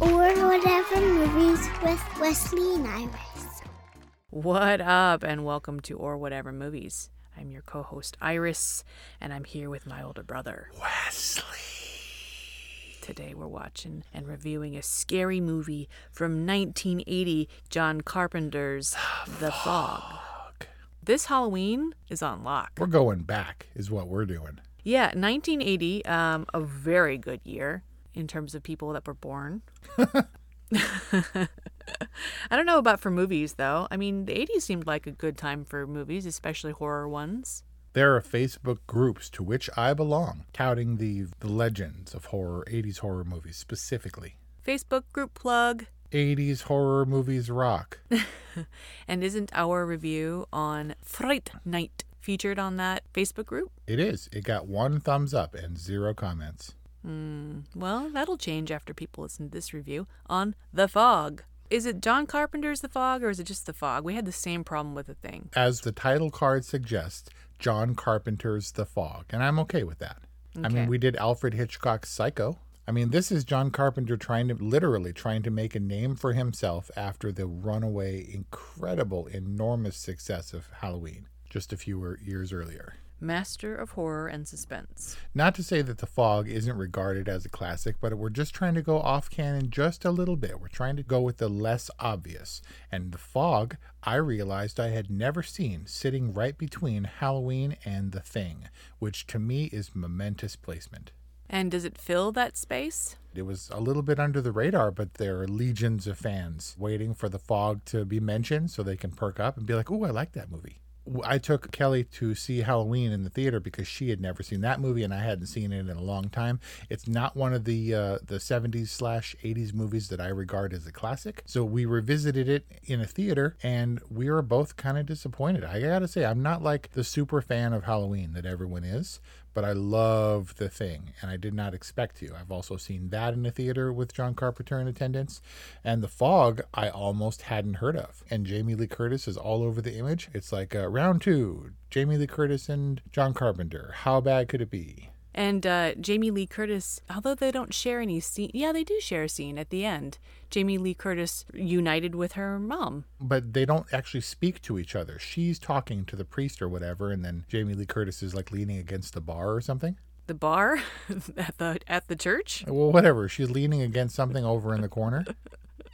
Or whatever movies with Wesley and Iris. What up, and welcome to Or Whatever Movies. I'm your co host, Iris, and I'm here with my older brother, Wesley. Today we're watching and reviewing a scary movie from 1980, John Carpenter's The Fog. This Halloween is on lock. We're going back, is what we're doing. Yeah, 1980, um, a very good year in terms of people that were born. I don't know about for movies though. I mean, the 80s seemed like a good time for movies, especially horror ones. There are Facebook groups to which I belong, touting the, the legends of horror, 80s horror movies specifically. Facebook group plug. 80s horror movies rock. And isn't our review on Fright Night featured on that Facebook group? It is. It got one thumbs up and zero comments. Well, that'll change after people listen to this review on The Fog. Is it John Carpenter's The Fog or is it just The Fog? We had the same problem with the thing. As the title card suggests, John Carpenter's The Fog, and I'm okay with that. I mean, we did Alfred Hitchcock's Psycho. I mean, this is John Carpenter trying to literally trying to make a name for himself after the runaway, incredible, enormous success of Halloween just a few er- years earlier. Master of Horror and Suspense. Not to say that The Fog isn't regarded as a classic, but we're just trying to go off canon just a little bit. We're trying to go with the less obvious. And The Fog, I realized I had never seen sitting right between Halloween and The Thing, which to me is momentous placement. And does it fill that space? It was a little bit under the radar, but there are legions of fans waiting for The Fog to be mentioned so they can perk up and be like, "Ooh, I like that movie." I took Kelly to see Halloween in the theater because she had never seen that movie and I hadn't seen it in a long time. It's not one of the uh, the 70s slash 80s movies that I regard as a classic. So we revisited it in a theater and we were both kind of disappointed. I gotta say, I'm not like the super fan of Halloween that everyone is, but I love the thing and I did not expect to. I've also seen that in a theater with John Carpenter in attendance. And The Fog, I almost hadn't heard of. And Jamie Lee Curtis is all over the image. It's like uh, round two Jamie Lee Curtis and John Carpenter. How bad could it be? And uh, Jamie Lee Curtis, although they don't share any scene, yeah, they do share a scene at the end. Jamie Lee Curtis united with her mom. But they don't actually speak to each other. She's talking to the priest or whatever, and then Jamie Lee Curtis is like leaning against the bar or something. The bar at the at the church, Well, whatever. She's leaning against something over in the corner.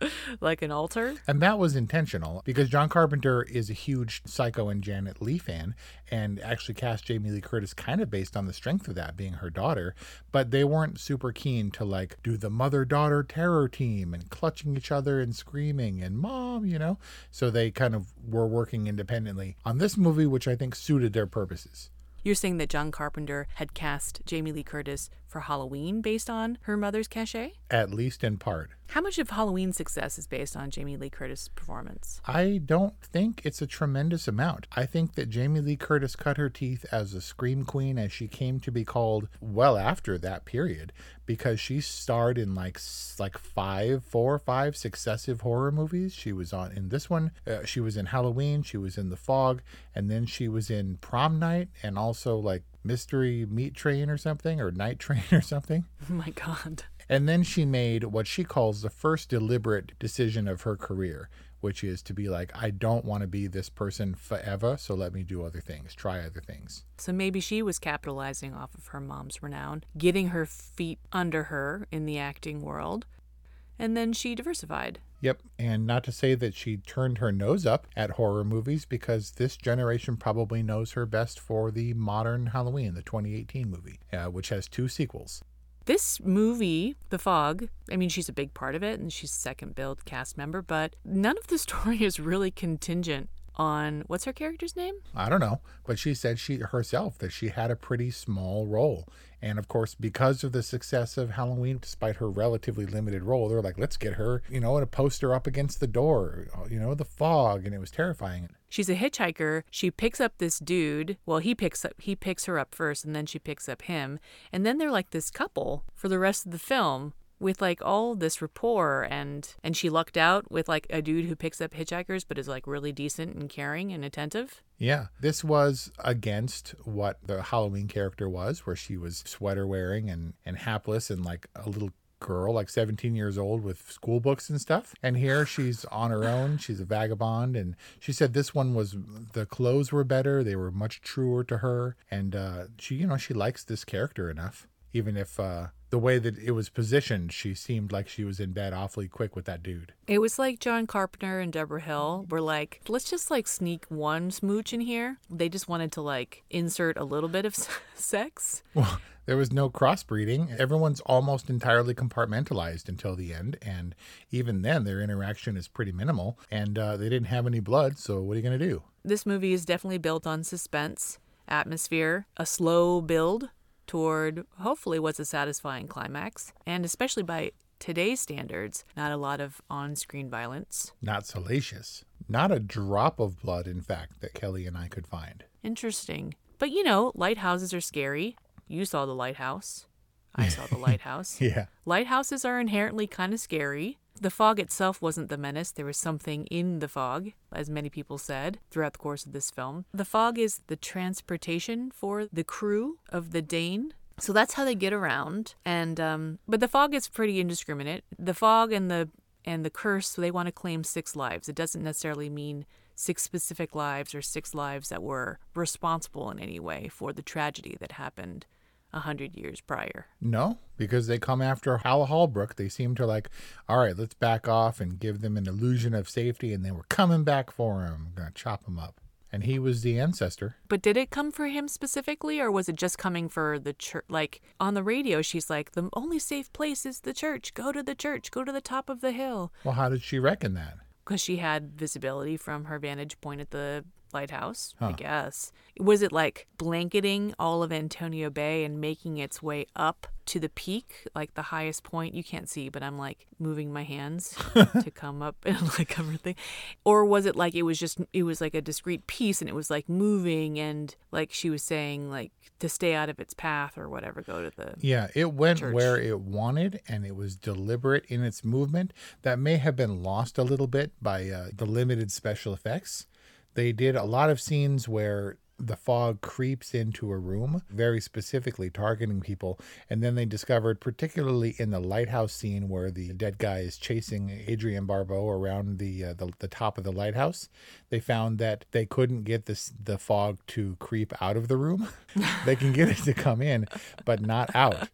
like an altar. And that was intentional because John Carpenter is a huge Psycho and Janet Leigh fan and actually cast Jamie Lee Curtis kind of based on the strength of that being her daughter. But they weren't super keen to like do the mother daughter terror team and clutching each other and screaming and mom, you know? So they kind of were working independently on this movie, which I think suited their purposes. You're saying that John Carpenter had cast Jamie Lee Curtis for Halloween based on her mother's cachet? At least in part. How much of Halloween's success is based on Jamie Lee Curtis' performance? I don't think it's a tremendous amount. I think that Jamie Lee Curtis cut her teeth as a scream queen as she came to be called well after that period because she starred in like like five, four or five successive horror movies. She was on in this one, uh, she was in Halloween, she was in The Fog, and then she was in Prom Night and also like Mystery Meat Train or something or Night Train or something. Oh my God. And then she made what she calls the first deliberate decision of her career, which is to be like, I don't want to be this person forever, so let me do other things, try other things. So maybe she was capitalizing off of her mom's renown, getting her feet under her in the acting world, and then she diversified. Yep, and not to say that she turned her nose up at horror movies because this generation probably knows her best for the modern Halloween, the 2018 movie, uh, which has two sequels. This movie, The Fog, I mean, she's a big part of it and she's second billed cast member, but none of the story is really contingent on what's her character's name? I don't know, but she said she herself that she had a pretty small role. And of course, because of the success of Halloween, despite her relatively limited role, they're like, let's get her, you know, and a poster up against the door, you know, the fog, and it was terrifying. She's a hitchhiker. She picks up this dude. Well, he picks up he picks her up first and then she picks up him. And then they're like this couple for the rest of the film with like all this rapport and and she lucked out with like a dude who picks up hitchhikers but is like really decent and caring and attentive. Yeah, this was against what the Halloween character was, where she was sweater wearing and and hapless and like a little girl, like 17 years old with school books and stuff. And here she's on her own. She's a vagabond. And she said this one was, the clothes were better. They were much truer to her. And uh, she, you know, she likes this character enough, even if uh, the way that it was positioned, she seemed like she was in bed awfully quick with that dude. It was like John Carpenter and Deborah Hill were like, let's just like sneak one smooch in here. They just wanted to like insert a little bit of sex. Well, there was no crossbreeding. Everyone's almost entirely compartmentalized until the end, and even then, their interaction is pretty minimal. And uh, they didn't have any blood, so what are you going to do? This movie is definitely built on suspense, atmosphere, a slow build toward hopefully what's a satisfying climax, and especially by today's standards, not a lot of on screen violence. Not salacious. Not a drop of blood, in fact, that Kelly and I could find. Interesting. But you know, lighthouses are scary. You saw the lighthouse. I saw the lighthouse. yeah. Lighthouses are inherently kind of scary. The fog itself wasn't the menace. There was something in the fog, as many people said throughout the course of this film. The fog is the transportation for the crew of the Dane. So that's how they get around. And um, but the fog is pretty indiscriminate. The fog and the and the curse they want to claim six lives. It doesn't necessarily mean six specific lives or six lives that were responsible in any way for the tragedy that happened a hundred years prior. No, because they come after Hal Holbrook. They seem to like, all right, let's back off and give them an illusion of safety, and they were coming back for him. Gonna chop him up. And he was the ancestor. But did it come for him specifically, or was it just coming for the church? Like on the radio, she's like, the only safe place is the church. Go to the church. Go to the top of the hill. Well, how did she reckon that? Because she had visibility from her vantage point at the lighthouse, Huh. I guess. Was it like blanketing all of Antonio Bay and making its way up to the peak, like the highest point? You can't see, but I'm like moving my hands to come up and like cover thing. Or was it like it was just it was like a discrete piece and it was like moving and like she was saying like to stay out of its path or whatever, go to the Yeah, it went Church. where it wanted and it was deliberate in its movement. That may have been lost a little bit by uh, the limited special effects. They did a lot of scenes where the fog creeps into a room, very specifically targeting people. And then they discovered, particularly in the lighthouse scene where the dead guy is chasing Adrienne Barbeau around the, uh, the the top of the lighthouse, they found that they couldn't get this the fog to creep out of the room. they can get it to come in, but not out.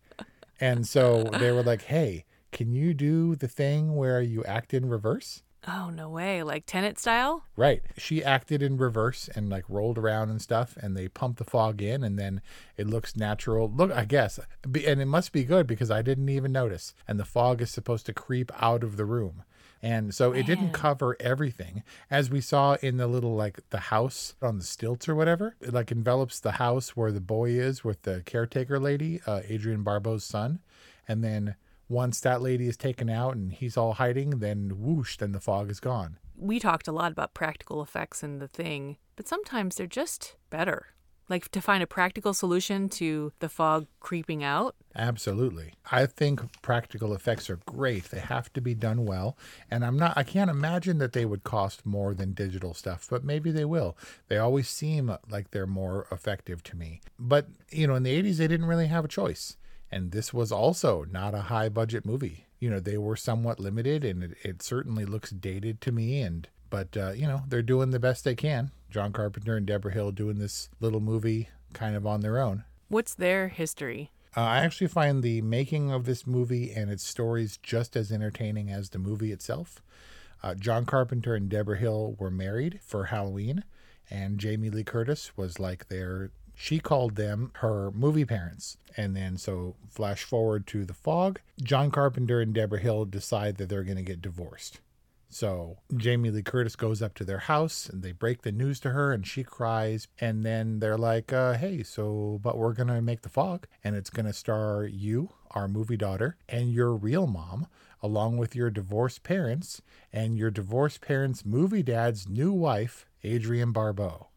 And so they were like, "Hey, can you do the thing where you act in reverse?" Oh no way, like Tenet style? Right. She acted in reverse and like rolled around and stuff, and they pumped the fog in, and then it looks natural. Look, I guess, and it must be good because I didn't even notice. And the fog is supposed to creep out of the room. And so it didn't cover everything, as we saw in the little like the house on the stilts or whatever. It like envelops the house where the boy is with the caretaker lady, uh, Adrienne Barbeau's son, and then once that lady is taken out and he's all hiding, then whoosh, then the fog is gone. we talked a lot about practical effects in the thing, but sometimes they're just better. Like to find a practical solution to the fog creeping out. Absolutely. I think practical effects are great. They have to be done well. And I'm not I can't imagine that they would cost more than digital stuff, but maybe they will. They always seem like they're more effective to me. But, you know, in the 80s they didn't really have a choice. And this was also not a high budget movie. You know, they were somewhat limited and it, it certainly looks dated to me and but uh, you know, they're doing the best they can. John Carpenter and Deborah Hill doing this little movie kind of on their own. What's their history? Uh, I actually find the making of this movie and its stories just as entertaining as the movie itself. Uh, John Carpenter and Deborah Hill were married for Halloween, and Jamie Lee Curtis was like their. She called them her movie parents. And then, so flash forward to The Fog. John Carpenter and Deborah Hill decide that they're going to get divorced. So Jamie Lee Curtis goes up to their house and they break the news to her and she cries. And then they're like, uh, hey, so, but we're going to make the fog and it's going to star you, our movie daughter, and your real mom, along with your divorced parents and your divorced parents' movie dad's new wife, Adrienne Barbeau.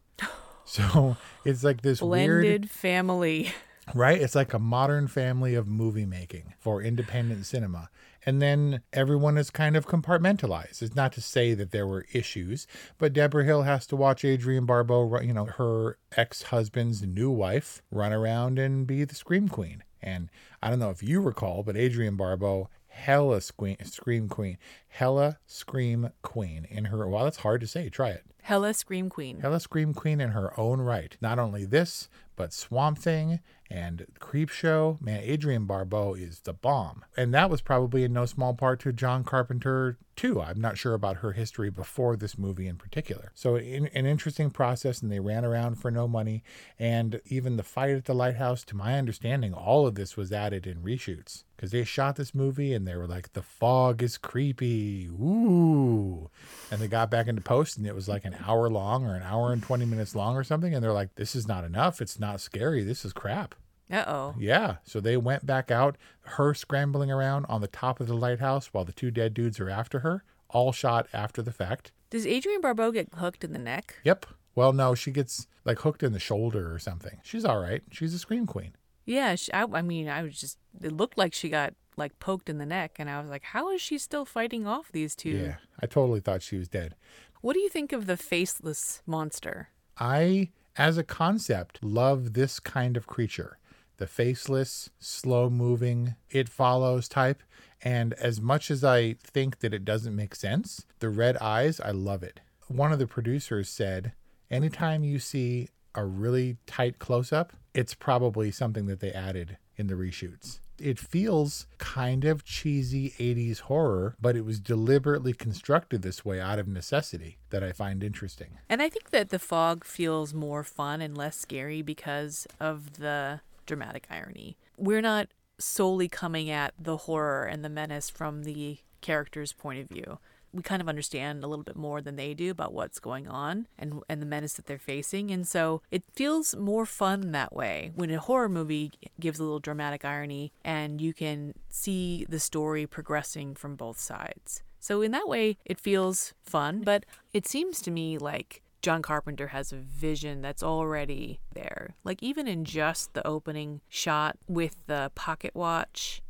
So it's like this weird Blended family. right? It's like a modern family of movie making for independent cinema. And then everyone is kind of compartmentalized. It's not to say that there were issues, but Deborah Hill has to watch Adrienne Barbeau, you know, her ex husband's new wife, run around and be the Scream Queen. And I don't know if you recall, but Adrienne Barbeau, hella scream, scream queen, hella scream queen in her. Well, that's hard to say. Try it. Hella Scream Queen. Hella Scream Queen in her own right. Not only this, but Swamp Thing and Creepshow. Man, Adrienne Barbeau is the bomb. And that was probably in no small part to John Carpenter, too. I'm not sure about her history before this movie in particular. So, in, an interesting process, and they ran around for no money. And even the fight at the lighthouse, to my understanding, all of this was added in reshoots because they shot this movie and they were like, the fog is creepy. Ooh. And they got back into post and it was like an hour long or an hour and 20 minutes long or something. And they're like, this is not enough. It's not scary. This is crap. Uh oh. Yeah. So they went back out, her scrambling around on the top of the lighthouse while the two dead dudes are after her, all shot after the fact. Does Adrienne Barbeau get hooked in the neck? Yep. Well, no, she gets like hooked in the shoulder or something. She's all right. She's a scream queen. Yeah, she, I, I mean, I was just, it looked like she got like poked in the neck, and I was like, how is she still fighting off these two? Yeah. I totally thought she was dead. What do you think of the faceless monster? I, as a concept, love this kind of creature the faceless, slow moving, it follows type. And as much as I think that it doesn't make sense, the red eyes, I love it. One of the producers said, anytime you see a really tight close up, it's probably something that they added in the reshoots. It feels kind of cheesy 80s horror, but it was deliberately constructed this way out of necessity that I find interesting. And I think that the fog feels more fun and less scary because of the dramatic irony. We're not solely coming at the horror and the menace from the character's point of view. We kind of understand a little bit more than they do about what's going on and and the menace that they're facing, and so it feels more fun that way. When a horror movie gives a little dramatic irony, and you can see the story progressing from both sides. So in that way, it feels fun, but it seems to me like John Carpenter has a vision that's already there. Like even in just the opening shot with the pocket watch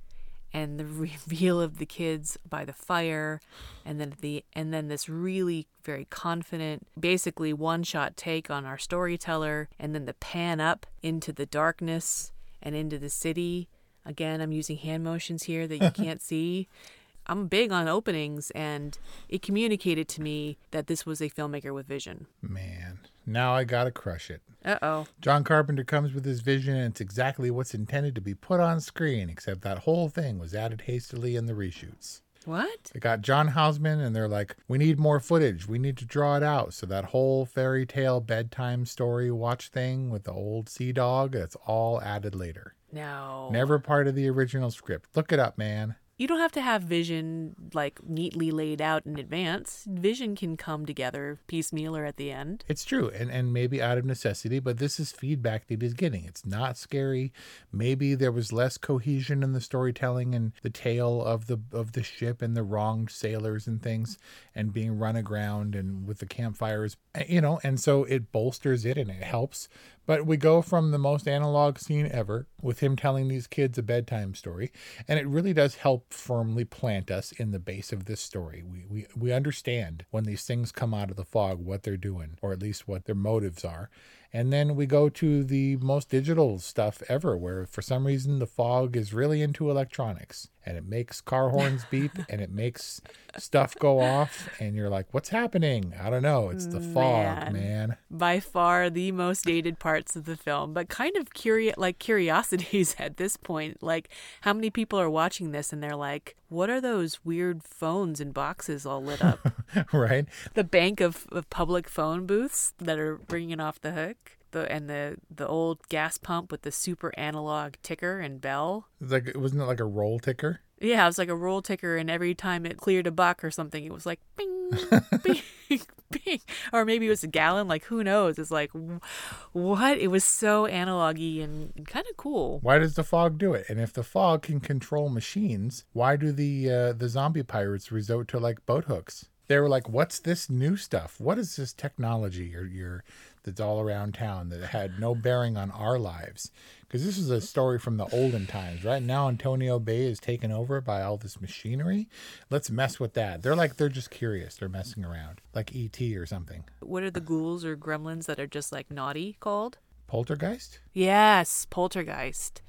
and the reveal of the kids by the fire and then the and then this really very confident basically one shot take on our storyteller and then the pan up into the darkness and into the city. Again, I'm using hand motions here that you can't see. I'm big on openings, and it communicated to me that this was a filmmaker with vision. Man, now I gotta crush it. Uh oh. John Carpenter comes with his vision, and it's exactly what's intended to be put on screen, except that whole thing was added hastily in the reshoots. What? They got John Houseman, and they're like, we need more footage. We need to draw it out. So that whole fairy tale bedtime story watch thing with the old sea dog, that's all added later. No. Never part of the original script. Look it up, man. You don't have to have vision like neatly laid out in advance. Vision can come together piecemeal or at the end. It's true, and and maybe out of necessity, but this is feedback that he's getting. It's not scary. Maybe there was less cohesion in the storytelling and the tale of the of the ship and the wronged sailors and things, and being run aground and with the campfires, eh, you know. And so it bolsters it and it helps. But we go from the most analog scene ever with him telling these kids a bedtime story, and it really does help firmly plant us in the base of this story. We we we understand when these things come out of the fog what they're doing, or at least what their motives are. And then we go to the most digital stuff ever, where for some reason the fog is really into electronics and it makes car horns beep and it makes stuff go off. And you're like, what's happening? I don't know. It's the fog, Man. man. By far the most dated parts of the film, but kind of curious like curiosities at this point. Like how many people are watching this and they're like, "What are those weird phones and boxes all lit up?" right? the bank of, of public phone booths that are ringing off the hook. The, and the the old gas pump with the super analog ticker and bell. It's like, wasn't it like a roll ticker? Yeah, it was like a roll ticker, and every time it cleared a buck or something, it was like bing. bing, bing. Or maybe it was a gallon. Like, who knows? It's like, what? It was so analogy and kind of cool. Why does the fog do it? And if the fog can control machines, why do the uh, the zombie pirates resort to like boat hooks? They were like, "What's this new stuff? What is this technology or your that's all around town that had no bearing on our lives?" Because this is a story from the olden times. Right now, Antonio Bay is taken over by all this machinery. Let's mess with that. They're like they're just curious. They're messing around, like ET or something. What are the ghouls or gremlins that are just like naughty called? Poltergeist. Yes, poltergeist.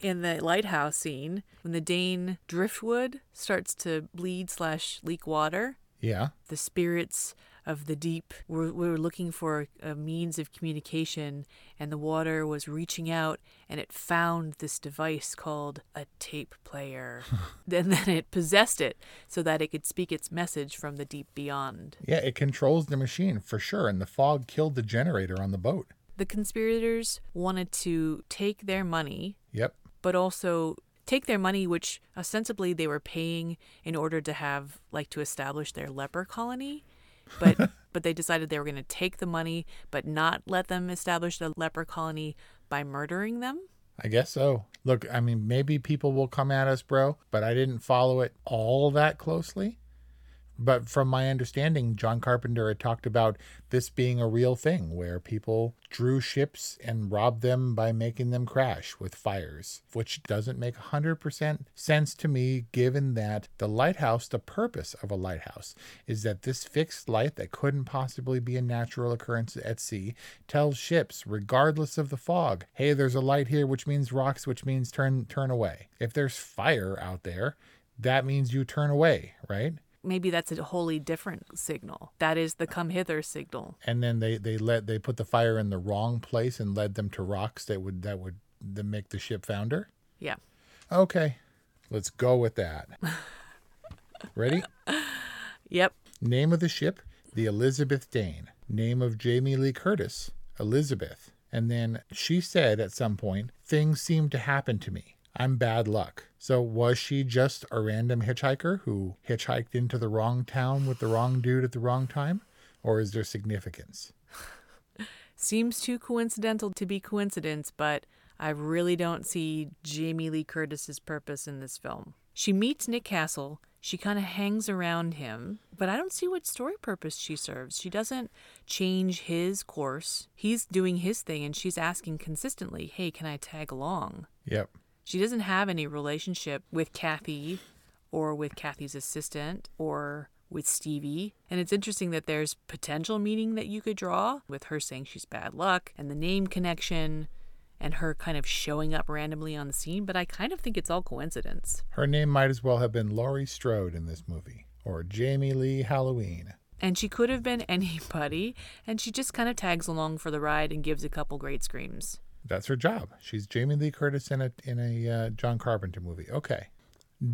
In the lighthouse scene, when the Dane driftwood starts to bleed slash leak water, Yeah. the spirits of the deep were, were looking for a means of communication, and the water was reaching out, and it found this device called a tape player. and then it possessed it so that it could speak its message from the deep beyond. Yeah, it controls the machine for sure. And the fog killed the generator on the boat. The conspirators wanted to take their money Yep. but also take their money, which ostensibly they were paying in order to have, like, to establish their leper colony. But but they decided they were going to take the money, but not let them establish the leper colony by murdering them. I guess so. Look, I mean, maybe people will come at us, bro, but I didn't follow it all that closely. But from my understanding, John Carpenter had talked about this being a real thing where people drew ships and robbed them by making them crash with fires, which doesn't make 100% sense to me given that the lighthouse, the purpose of a lighthouse, is that this fixed light that couldn't possibly be a natural occurrence at sea tells ships, regardless of the fog, hey, there's a light here, which means rocks, which means turn turn away. If there's fire out there, that means you turn away, right? Maybe that's a wholly different signal. That is the come hither signal. and then they they let they put the fire in the wrong place and led them to rocks that would that would that make the ship founder. Yeah. Okay, let's go with that. Ready? Yep. Name of the ship: the Elizabeth Dane. Name of Jamie Lee Curtis: Elizabeth. And then she said at some point, "Things seemed to happen to me. I'm bad luck." So was she just a random hitchhiker who hitchhiked into the wrong town with the wrong dude at the wrong time, or is there significance? Seems too coincidental to be coincidence, but I really don't see Jamie Lee Curtis's purpose in this film. She meets Nick Castle, she kind of hangs around him, but I don't see what story purpose she serves. She doesn't change his course. He's doing his thing and she's asking consistently, "Hey, can I tag along?" Yep. She doesn't have any relationship with Kathy or with Kathy's assistant or with Stevie. And it's interesting that there's potential meaning that you could draw with her saying she's bad luck and the name connection and her kind of showing up randomly on the scene, but I kind of think it's all coincidence. Her name might as well have been Laurie Strode in this movie, or Jamie Lee Halloween. And she could have been anybody, and she just kind of tags along for the ride and gives a couple great screams. That's her job. She's Jamie Lee Curtis in a in a uh, John Carpenter movie. Okay.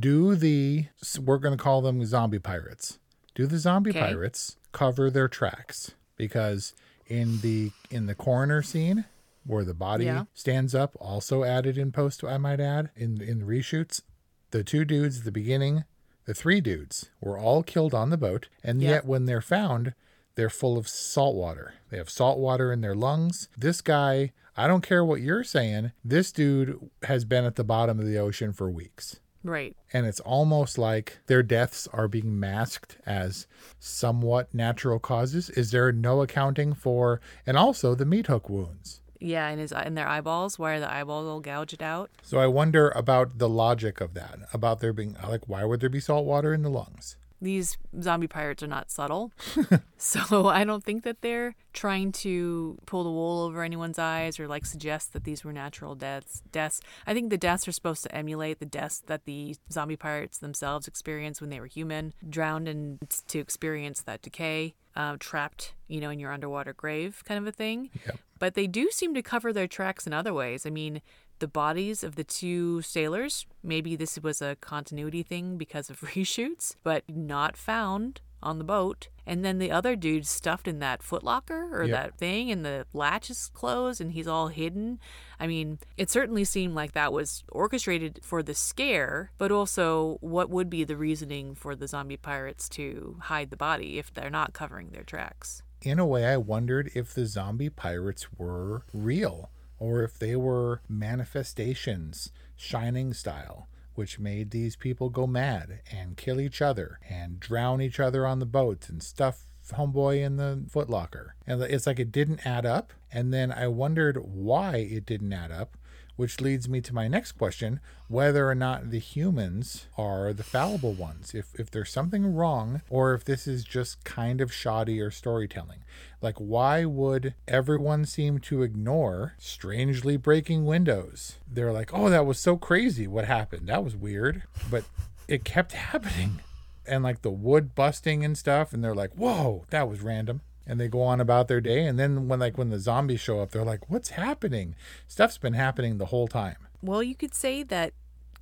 Do the we're going to call them zombie pirates. Do the zombie Okay. pirates cover their tracks? Because in the in the coroner scene where the body Yeah. stands up, also added in post, I might add, in in reshoots, the two dudes at the beginning, the three dudes were all killed on the boat, and Yeah. yet when they're found, they're full of salt water. They have salt water in their lungs. This guy, I don't care what you're saying, this dude has been at the bottom of the ocean for weeks. Right. And it's almost like their deaths are being masked as somewhat natural causes. Is there no accounting for, and also the meat hook wounds? Yeah, and his in their eyeballs, why are the eyeballs all gouged out? So I wonder about the logic of that, about there being, like, why would there be salt water in the lungs? These zombie pirates are not subtle. so I don't think that they're trying to pull the wool over anyone's eyes or like suggest that these were natural deaths. Deaths. I think the deaths are supposed to emulate the deaths that the zombie pirates themselves experienced when they were human, drowned and to experience that decay, uh, trapped, you know, in your underwater grave kind of a thing. Yep. But they do seem to cover their tracks in other ways. I mean, the bodies of the two sailors, maybe this was a continuity thing because of reshoots, but not found on the boat, and then the other dude's stuffed in that footlocker or Yep. that thing, and the latch is closed, and he's all hidden. I mean, it certainly seemed like that was orchestrated for the scare, but also what would be the reasoning for the zombie pirates to hide the body if they're not covering their tracks? in a way, I wondered if the zombie pirates were real or if they were manifestations, shining style, which made these people go mad and kill each other and drown each other on the boats and stuff homeboy in the footlocker. And it's like it didn't add up. And then I wondered why it didn't add up. Which leads me to my next question whether or not the humans are the fallible ones. If, if there's something wrong, or if this is just kind of shoddy or storytelling. Like, why would everyone seem to ignore strangely breaking windows? They're like, oh, that was so crazy. What happened? That was weird. But it kept happening. And like the wood busting and stuff. And they're like, whoa, that was random and they go on about their day and then when like when the zombies show up they're like what's happening stuff's been happening the whole time Well, you could say that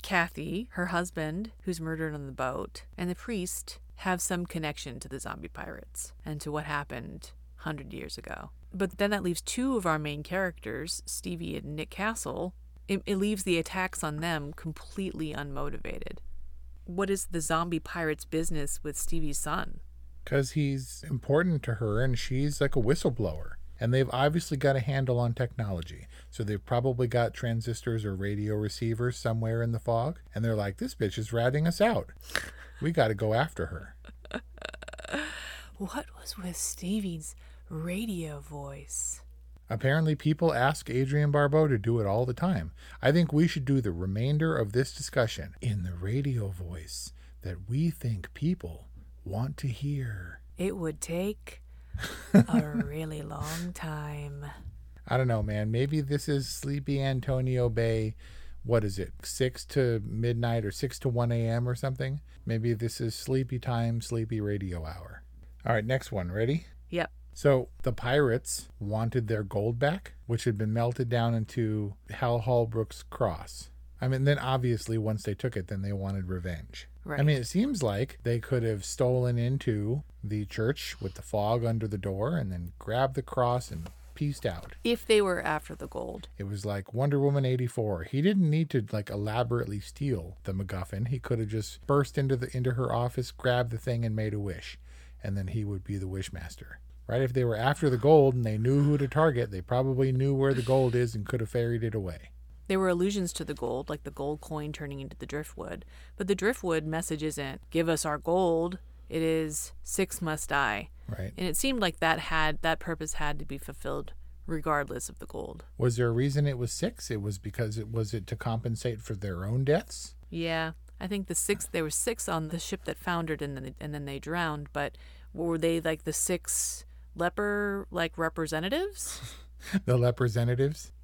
Kathy, her husband, who's murdered on the boat, and the priest have some connection to the zombie pirates and to what happened 100 years ago. But then that leaves two of our main characters, Stevie and Nick Castle. It, it leaves the attacks on them completely unmotivated. What is the zombie pirates' business with Stevie's son? Because he's important to her and she's like a whistleblower. And they've obviously got a handle on technology. So they've probably got transistors or radio receivers somewhere in the fog. And they're like this bitch is ratting us out. We got to go after her. What was with Stevie's radio voice? Apparently, people ask Adrienne Barbeau to do it all the time. I think we should do the remainder of this discussion in the radio voice that we think people want to hear. It would take a really long time. I don't know, man. Maybe this is Sleepy Antonio Bay. What is it? 6 to midnight or 6 to 1 a.m. or something? Maybe this is sleepy time, sleepy radio hour. All right, next one. Ready? Yep. So the pirates wanted their gold back, which had been melted down into Hal Holbrook's cross. I mean, then obviously once they took it, then they wanted revenge. I mean, it seems like they could have stolen into the church with the fog under the door and then grabbed the cross and pieced out. If they were after the gold. It was like Wonder Woman 84. He didn't need to like elaborately steal the MacGuffin. He could have just burst into the into her office, grabbed the thing and made a wish. And then he would be the wishmaster. Right? If they were after the gold and they knew who to target, they probably knew where the gold is and could have ferried it away. There were allusions to the gold, like the gold coin turning into the driftwood. But the driftwood message isn't, give us our gold. It is, six must die. Right? And it seemed like that had, that purpose had to be fulfilled regardless of the gold. Was there a reason it was six? It was because it was it to compensate for their own deaths? Yeah. I think the six, there were six on the ship that foundered and then, and then they drowned. But were they like the six leper, like representatives? The representatives?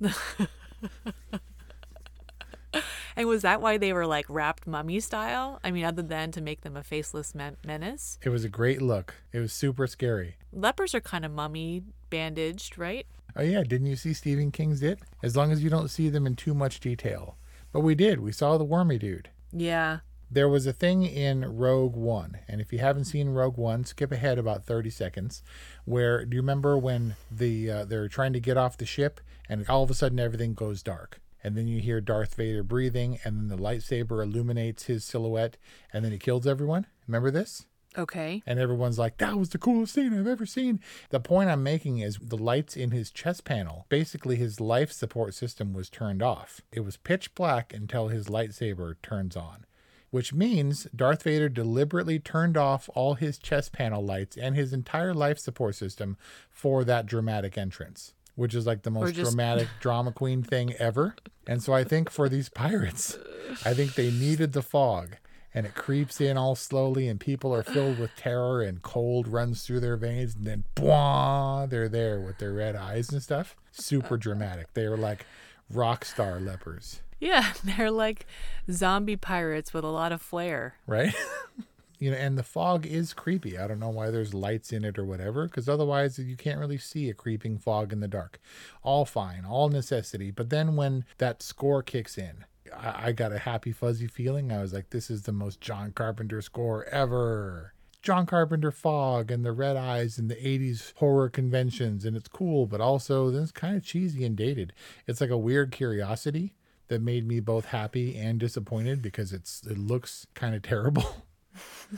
And was that why they were like wrapped mummy style? I mean, other than to make them a faceless men- menace? It was a great look. It was super scary. Lepers are kind of mummy bandaged, right? Oh yeah, didn't you see Stephen King's It? As long as you don't see them in too much detail. But we did. We saw the wormy dude. Yeah. There was a thing in Rogue One, and if you haven't seen Rogue One, skip ahead about thirty seconds. Where do you remember when the uh, they're trying to get off the ship, and all of a sudden everything goes dark, and then you hear Darth Vader breathing, and then the lightsaber illuminates his silhouette, and then he kills everyone. Remember this? Okay. And everyone's like, that was the coolest thing I've ever seen. The point I'm making is the lights in his chest panel, basically his life support system was turned off. It was pitch black until his lightsaber turns on, which means Darth Vader deliberately turned off all his chest panel lights and his entire life support system for that dramatic entrance. Which is like the most just- dramatic drama queen thing ever. And so I think for these pirates, I think they needed the fog. And it creeps in all slowly and people are filled with terror and cold runs through their veins and then bwah, they're there with their red eyes and stuff. Super dramatic. They were like rock star lepers. Yeah, they're like zombie pirates with a lot of flair. right you know and the fog is creepy. I don't know why there's lights in it or whatever because otherwise you can't really see a creeping fog in the dark. All fine all necessity. But then when that score kicks in I, I got a happy fuzzy feeling. I was like this is the most john carpenter score ever. John Carpenter fog and the red eyes and the 80s horror conventions, and it's cool, but also it's kind of cheesy and dated. It's like a weird curiosity that made me both happy and disappointed because it's it looks kind of terrible.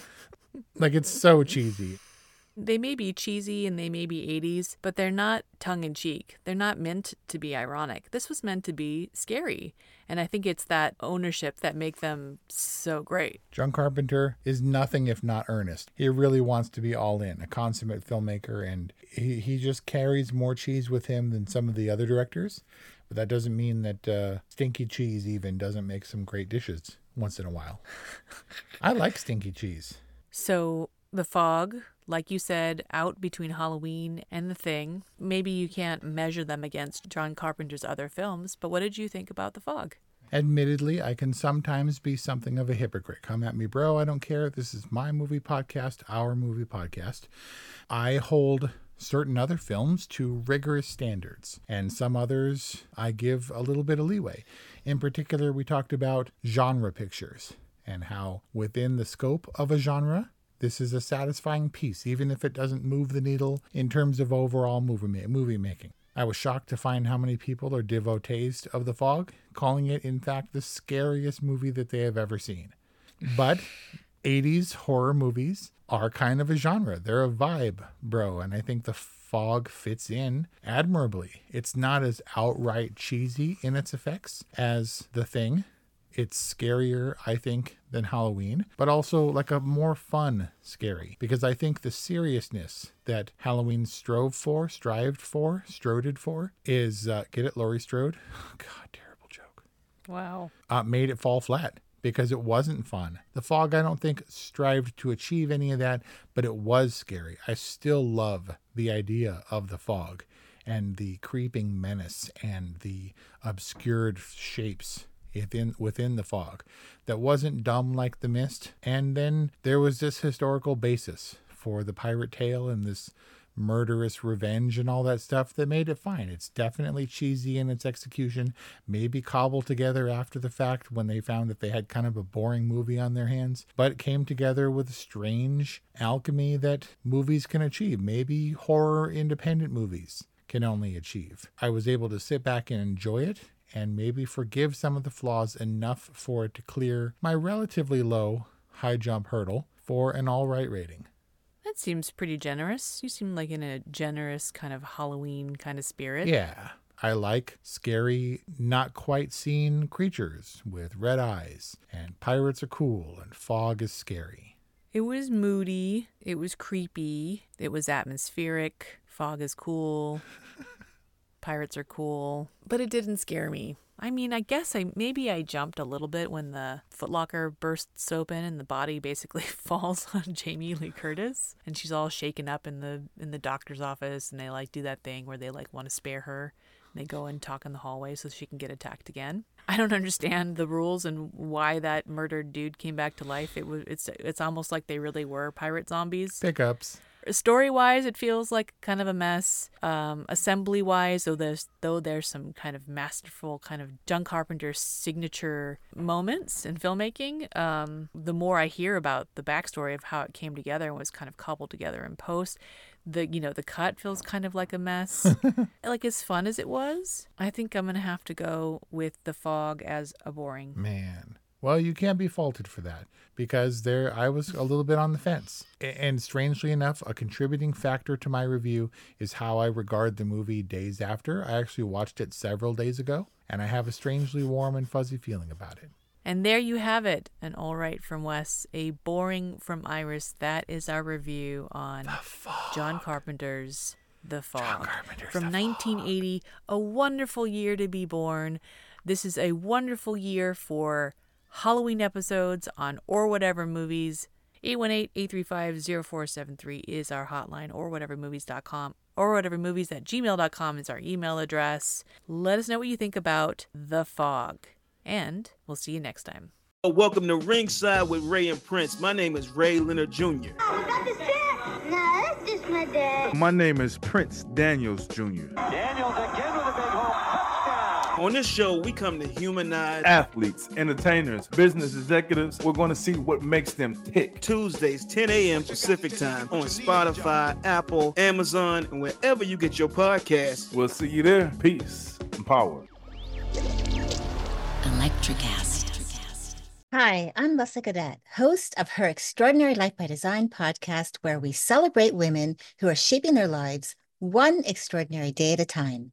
like it's so cheesy. They may be cheesy and they may be 80s, but they're not tongue in cheek. They're not meant to be ironic. This was meant to be scary. And I think it's that ownership that make them so great. John Carpenter is nothing if not earnest. He really wants to be all in, a consummate filmmaker, and he, he just carries more cheese with him than some of the other directors. But that doesn't mean that uh, stinky cheese even doesn't make some great dishes once in a while. I like stinky cheese. So, The Fog, like you said, out between Halloween and The Thing. Maybe you can't measure them against John Carpenter's other films, but what did you think about The Fog? Admittedly, I can sometimes be something of a hypocrite. Come at me, bro. I don't care. This is my movie podcast, our movie podcast. I hold certain other films to rigorous standards, and some others I give a little bit of leeway. In particular, we talked about genre pictures and how within the scope of a genre, this is a satisfying piece, even if it doesn't move the needle in terms of overall movie, movie making. I was shocked to find how many people are devotees of The Fog, calling it, in fact, the scariest movie that they have ever seen. But 80s horror movies are kind of a genre. They're a vibe, bro. And I think The Fog fits in admirably. It's not as outright cheesy in its effects as The Thing. It's scarier, I think, than Halloween, but also like a more fun scary because I think the seriousness that Halloween strove for, strived for, stroded for is uh, get it, Laurie Strode? God, terrible joke. Wow. Uh, made it fall flat because it wasn't fun. The Fog, I don't think, strived to achieve any of that, but it was scary. I still love the idea of the fog and the creeping menace and the obscured shapes within within the fog that wasn't dumb like the mist and then there was this historical basis for the pirate tale and this murderous revenge and all that stuff that made it fine. It's definitely cheesy in its execution, maybe cobbled together after the fact when they found that they had kind of a boring movie on their hands, but came together with a strange alchemy that movies can achieve, maybe horror independent movies can only achieve. I was able to sit back and enjoy it and maybe forgive some of the flaws enough for it to clear my relatively low high jump hurdle for an all right rating. That seems pretty generous. You seem like in a generous kind of Halloween kind of spirit. Yeah. I like scary, not quite seen creatures with red eyes, and pirates are cool, and fog is scary. It was moody. It was creepy. It was atmospheric. Fog is cool. Pirates are cool. But it didn't scare me. I mean, I guess I maybe I jumped a little bit when the footlocker bursts open and the body basically falls on Jamie Lee Curtis and she's all shaken up in the in the doctor's office and they like do that thing where they like want to spare her. And they go and talk in the hallway so she can get attacked again. I don't understand the rules and why that murdered dude came back to life. It was it's it's almost like they really were pirate zombies. Pickups. Story wise, it feels like kind of a mess. Um, assembly wise, though there's though there's some kind of masterful kind of John Carpenter signature moments in filmmaking. Um, the more I hear about the backstory of how it came together and was kind of cobbled together in post, the you know the cut feels kind of like a mess. like as fun as it was, I think I'm gonna have to go with the fog as a boring. Man. Well, you can't be faulted for that because there I was a little bit on the fence. And strangely enough, a contributing factor to my review is how I regard the movie days after. I actually watched it several days ago, and I have a strangely warm and fuzzy feeling about it. And there you have it, an all right from Wes, a boring from Iris. That is our review on John Carpenter's The Fog from 1980. A wonderful year to be born. This is a wonderful year for Halloween episodes on or whatever movies. 818-835-0473 is our hotline or whatevermovies.com or whatevermovies at gmail.com is our email address. Let us know what you think about The Fog. And we'll see you next time. Oh, welcome to Ringside with Ray and Prince. My name is Ray Leonard Jr. Oh, no, that's just my dad. My name is Prince Daniels Jr. On On this show, we come to humanize athletes, entertainers, business executives. We're going to see what makes them tick. Tuesdays, 10 a.m. Pacific time on Spotify, Apple, Amazon, and wherever you get your podcasts. We'll see you there. Peace and power. Electricast. Hi, I'm Leslie Godet, host of her Extraordinary Life by Design podcast, where we celebrate women who are shaping their lives one extraordinary day at a time.